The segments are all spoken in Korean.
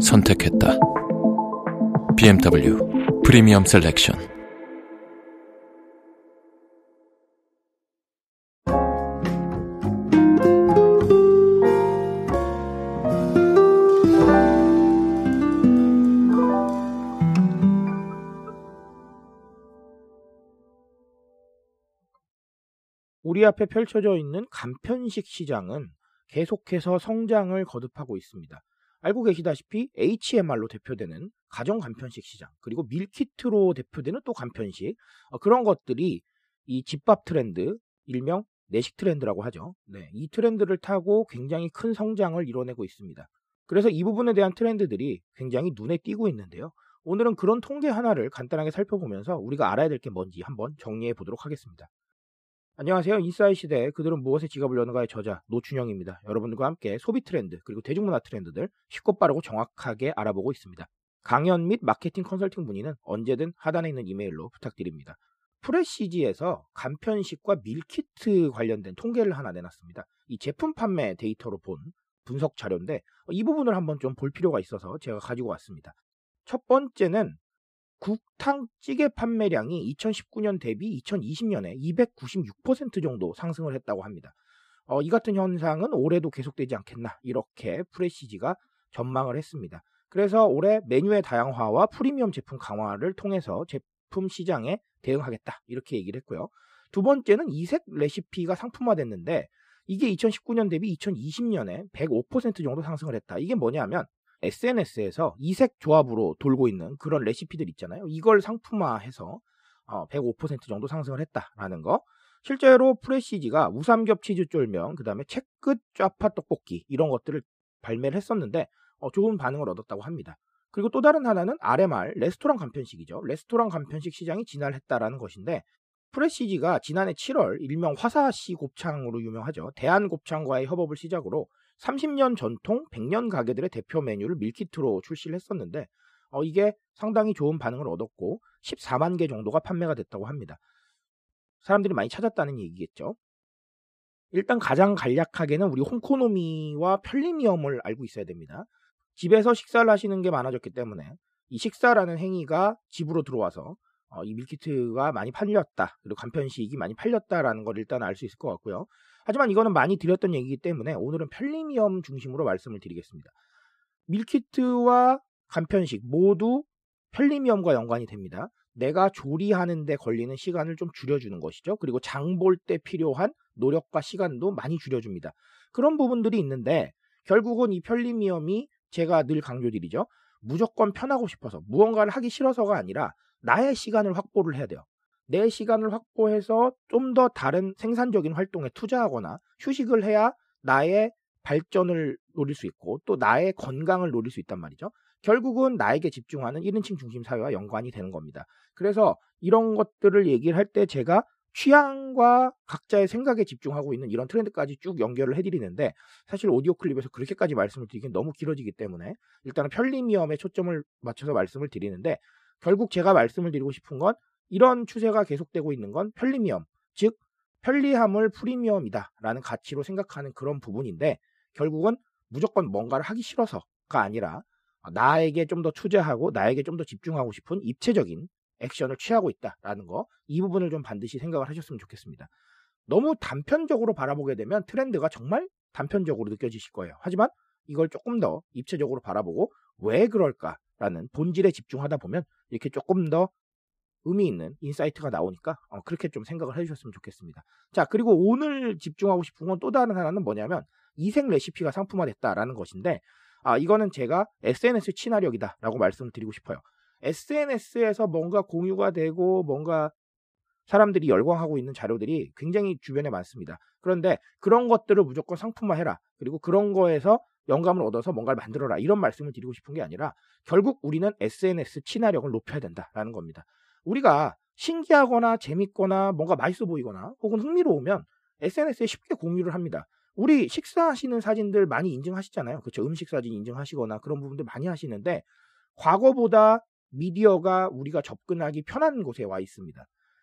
선택했다. BMW 프리미엄 셀렉션. 우리 앞에 펼쳐져 있는 간편식 시장은 계속해서 성장을 거듭하고 있습니다. 알고 계시다시피 HMR로 대표되는 가정 간편식 시장, 그리고 밀키트로 대표되는 또 간편식, 어, 그런 것들이 이 집밥 트렌드, 일명 내식 트렌드라고 하죠. 네, 이 트렌드를 타고 굉장히 큰 성장을 이뤄내고 있습니다. 그래서 이 부분에 대한 트렌드들이 굉장히 눈에 띄고 있는데요. 오늘은 그런 통계 하나를 간단하게 살펴보면서 우리가 알아야 될 게 뭔지 한번 정리해 보도록 하겠습니다. 안녕하세요. 인싸의 시대 그들은 무엇에 지갑을 여는가의 저자 노준영입니다. 여러분들과 함께 소비 트렌드 그리고 대중문화 트렌드들 쉽고 빠르고 정확하게 알아보고 있습니다. 강연 및 마케팅 컨설팅 문의는 언제든 하단에 있는 이메일로 부탁드립니다. 프레시지에서 간편식과 밀키트 관련된 통계를 하나 내놨습니다. 이 제품 판매 데이터로 본 분석 자료인데 이 부분을 한번 좀 볼 필요가 있어서 제가 가지고 왔습니다. 첫 번째는 국탕찌개 판매량이 2019년 대비 2020년에 296% 정도 상승을 했다고 합니다. 어, 이 같은 현상은 올해도 계속되지 않겠나 이렇게 프레시지가 전망을 했습니다. 그래서 올해 메뉴의 다양화와 프리미엄 제품 강화를 통해서 제품 시장에 대응하겠다 이렇게 얘기를 했고요. 두 번째는 이색 레시피가 상품화됐는데 이게 2019년 대비 2020년에 105% 정도 상승을 했다. 이게 뭐냐면 SNS에서 이색 조합으로 돌고 있는 그런 레시피들 있잖아요. 이걸 상품화해서 105% 어, 정도 상승을 했다라는 거. 실제로 프레시지가 우삼겹 치즈 쫄면, 그 다음에 채끝 짜파 떡볶이 이런 것들을 발매를 했었는데 어, 좋은 반응을 얻었다고 합니다. 그리고 또 다른 하나는 RMR 레스토랑 간편식이죠. 레스토랑 간편식 시장이 진화했다라는 것인데 프레시지가 지난해 7월 일명 화사시 곱창으로 유명하죠. 대한 곱창과의 협업을 시작으로 30년 전통 100년 가게들의 대표 메뉴를 밀키트로 출시를 했었는데 어, 이게 상당히 좋은 반응을 얻었고 14만 개 정도가 판매가 됐다고 합니다. 사람들이 많이 찾았다는 얘기겠죠. 일단 가장 간략하게는 우리 홍코노미와 편리미엄을 알고 있어야 됩니다. 집에서 식사를 하시는 게 많아졌기 때문에 이 식사라는 행위가 집으로 들어와서 어, 이 밀키트가 많이 팔렸다. 그리고 간편식이 많이 팔렸다라는 걸 일단 알 수 있을 것 같고요. 하지만 이거는 많이 드렸던 얘기이기 때문에 오늘은 편리미엄 중심으로 말씀을 드리겠습니다. 밀키트와 간편식 모두 편리미엄과 연관이 됩니다. 내가 조리하는데 걸리는 시간을 좀 줄여주는 것이죠. 그리고 장 볼 때 필요한 노력과 시간도 많이 줄여줍니다. 그런 부분들이 있는데 결국은 이 편리미엄이 제가 늘 강조드리죠. 무조건 편하고 싶어서 무언가를 하기 싫어서가 아니라 나의 시간을 확보를 해야 돼요. 내 시간을 확보해서 좀 더 다른 생산적인 활동에 투자하거나 휴식을 해야 나의 발전을 노릴 수 있고 또 나의 건강을 노릴 수 있단 말이죠. 결국은 나에게 집중하는 1인칭 중심 사회와 연관이 되는 겁니다. 그래서 이런 것들을 얘기를 할 때 제가 취향과 각자의 생각에 집중하고 있는 이런 트렌드까지 쭉 연결을 해드리는데 사실 오디오 클립에서 그렇게까지 말씀을 드리긴 너무 길어지기 때문에 일단은 편리미엄에 초점을 맞춰서 말씀을 드리는데 결국 제가 말씀을 드리고 싶은 건 이런 추세가 계속되고 있는 건 편리미엄, 즉 편리함을 프리미엄이다라는 가치로 생각하는 그런 부분인데 결국은 무조건 뭔가를 하기 싫어서가 아니라 나에게 좀 더 투자하고 나에게 좀 더 집중하고 싶은 입체적인 액션을 취하고 있다라는 거 이 부분을 좀 반드시 생각을 하셨으면 좋겠습니다. 너무 단편적으로 바라보게 되면 트렌드가 정말 단편적으로 느껴지실 거예요. 하지만 이걸 조금 더 입체적으로 바라보고 왜 그럴까라는 본질에 집중하다 보면 이렇게 조금 더 의미 있는 insight가 나오니까 어, 그렇게 좀 생각을 해주셨으면 좋겠습니다. 자 그리고 오늘 집중하고 싶은 건 또 다른 하나는 뭐냐면 이색 레시피가 상품화됐다라는 것인데 아 이거는 제가 SNS 친화력이다라고 말씀을 드리고 싶어요. SNS에서 뭔가 공유가 되고 뭔가 사람들이 열광하고 있는 자료들이 굉장히 주변에 많습니다. 그런데 그런 것들을 무조건 상품화해라. 그리고 그런 거에서 영감을 얻어서 뭔가를 만들어라 이런 말씀을 드리고 싶은 게 아니라 결국 우리는 SNS 친화력을 높여야 된다라는 겁니다. 우리가 신기하거나 재밌거나 뭔가 맛있어 보이거나 혹은 흥미로우면 SNS에 쉽게 공유를 합니다. 우리 식사하시는 사진들 많이 인증하시잖아요. 그렇죠. 음식 사진 인증하시거나 그런 부분들 많이 하시는데 과거보다 미디어가 우리가 접근하기 편한 곳에 와 있습니다.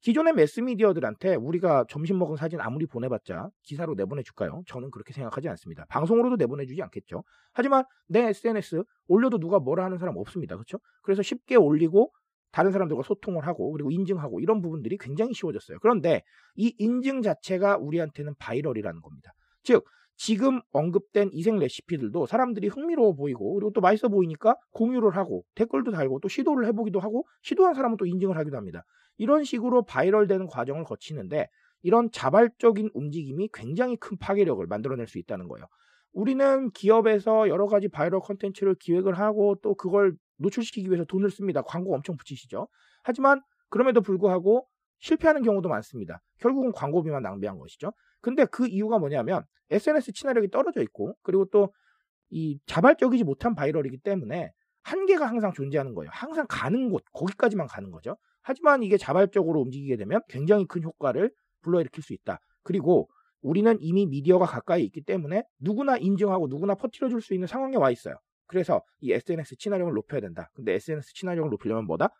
기존의 매스미디어들한테 우리가 점심 먹은 사진 아무리 보내봤자 기사로 내보내줄까요? 저는 그렇게 생각하지 않습니다. 방송으로도 내보내주지 않겠죠. 하지만 내 SNS 올려도 누가 뭐라 하는 사람 없습니다. 그렇죠? 그래서 쉽게 올리고 다른 사람들과 소통을 하고 그리고 인증하고 이런 부분들이 굉장히 쉬워졌어요. 그런데 이 인증 자체가 우리한테는 viral이라는 겁니다. 즉 지금 언급된 이색 레시피들도 사람들이 흥미로워 보이고 그리고 또 맛있어 보이니까 공유를 하고 댓글도 달고 또 시도를 해보기도 하고 시도한 사람은 또 인증을 하기도 합니다. 이런 식으로 viral되는 과정을 거치는데 이런 자발적인 움직임이 굉장히 큰 파괴력을 만들어낼 수 있다는 거예요. 우리는 기업에서 여러 가지 바이럴 컨텐츠를 기획을 하고 또 그걸 노출시키기 위해서 돈을 씁니다. 광고 엄청 붙이시죠. 하지만 그럼에도 불구하고 실패하는 경우도 많습니다. 결국은 광고비만 낭비한 것이죠. 근데 그 이유가 뭐냐면 SNS 친화력이 떨어져 있고 그리고 또 이 자발적이지 못한 viral이기 때문에 한계가 항상 존재하는 거예요. 항상 가는 곳, 거기까지만 가는 거죠. 하지만 이게 자발적으로 움직이게 되면 굉장히 큰 효과를 불러일으킬 수 있다. 그리고 우리는 이미 미디어가 가까이 있기 때문에 누구나 인증하고 누구나 퍼뜨려 줄 수 있는 상황에 와 있어요. 그래서 이 SNS 친화력을 높여야 된다. 근데 SNS 친화력을 높이려면 뭐다?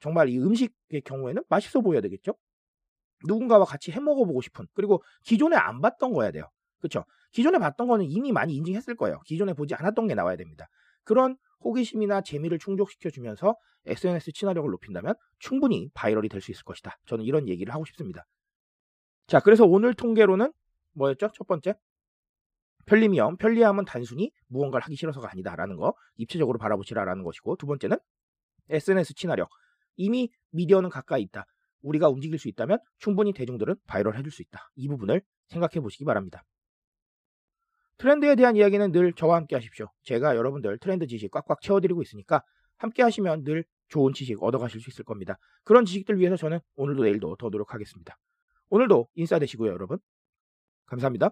정말 이 음식의 경우에는 맛있어 보여야 되겠죠? 누군가와 같이 해 먹어보고 싶은 그리고 기존에 안 봤던 거야 돼요. 그렇죠? 기존에 봤던 거는 이미 많이 인증했을 거예요. 기존에 보지 않았던 게 나와야 됩니다. 그런 호기심이나 재미를 충족시켜 주면서 SNS 친화력을 높인다면 충분히 viral이 될 수 있을 것이다. 저는 이런 얘기를 하고 싶습니다. 자, 그래서 오늘 통계로는 뭐였죠? 첫 번째. 편리미엄, 편리함은 단순히 무언가를 하기 싫어서가 아니다라는 거, 입체적으로 바라보시라라는 것이고, 두 번째는 SNS 친화력. 이미 미디어는 가까이 있다. 우리가 움직일 수 있다면 충분히 대중들은 바이럴 해줄 수 있다. 이 부분을 생각해 보시기 바랍니다. 트렌드에 대한 이야기는 늘 저와 함께 하십시오. 제가 여러분들 트렌드 지식 꽉꽉 채워드리고 있으니까 함께 하시면 늘 좋은 지식 얻어가실 수 있을 겁니다. 그런 지식들 위해서 저는 오늘도 내일도 더 노력하겠습니다. 오늘도 인싸 되시고요, 여러분. 감사합니다.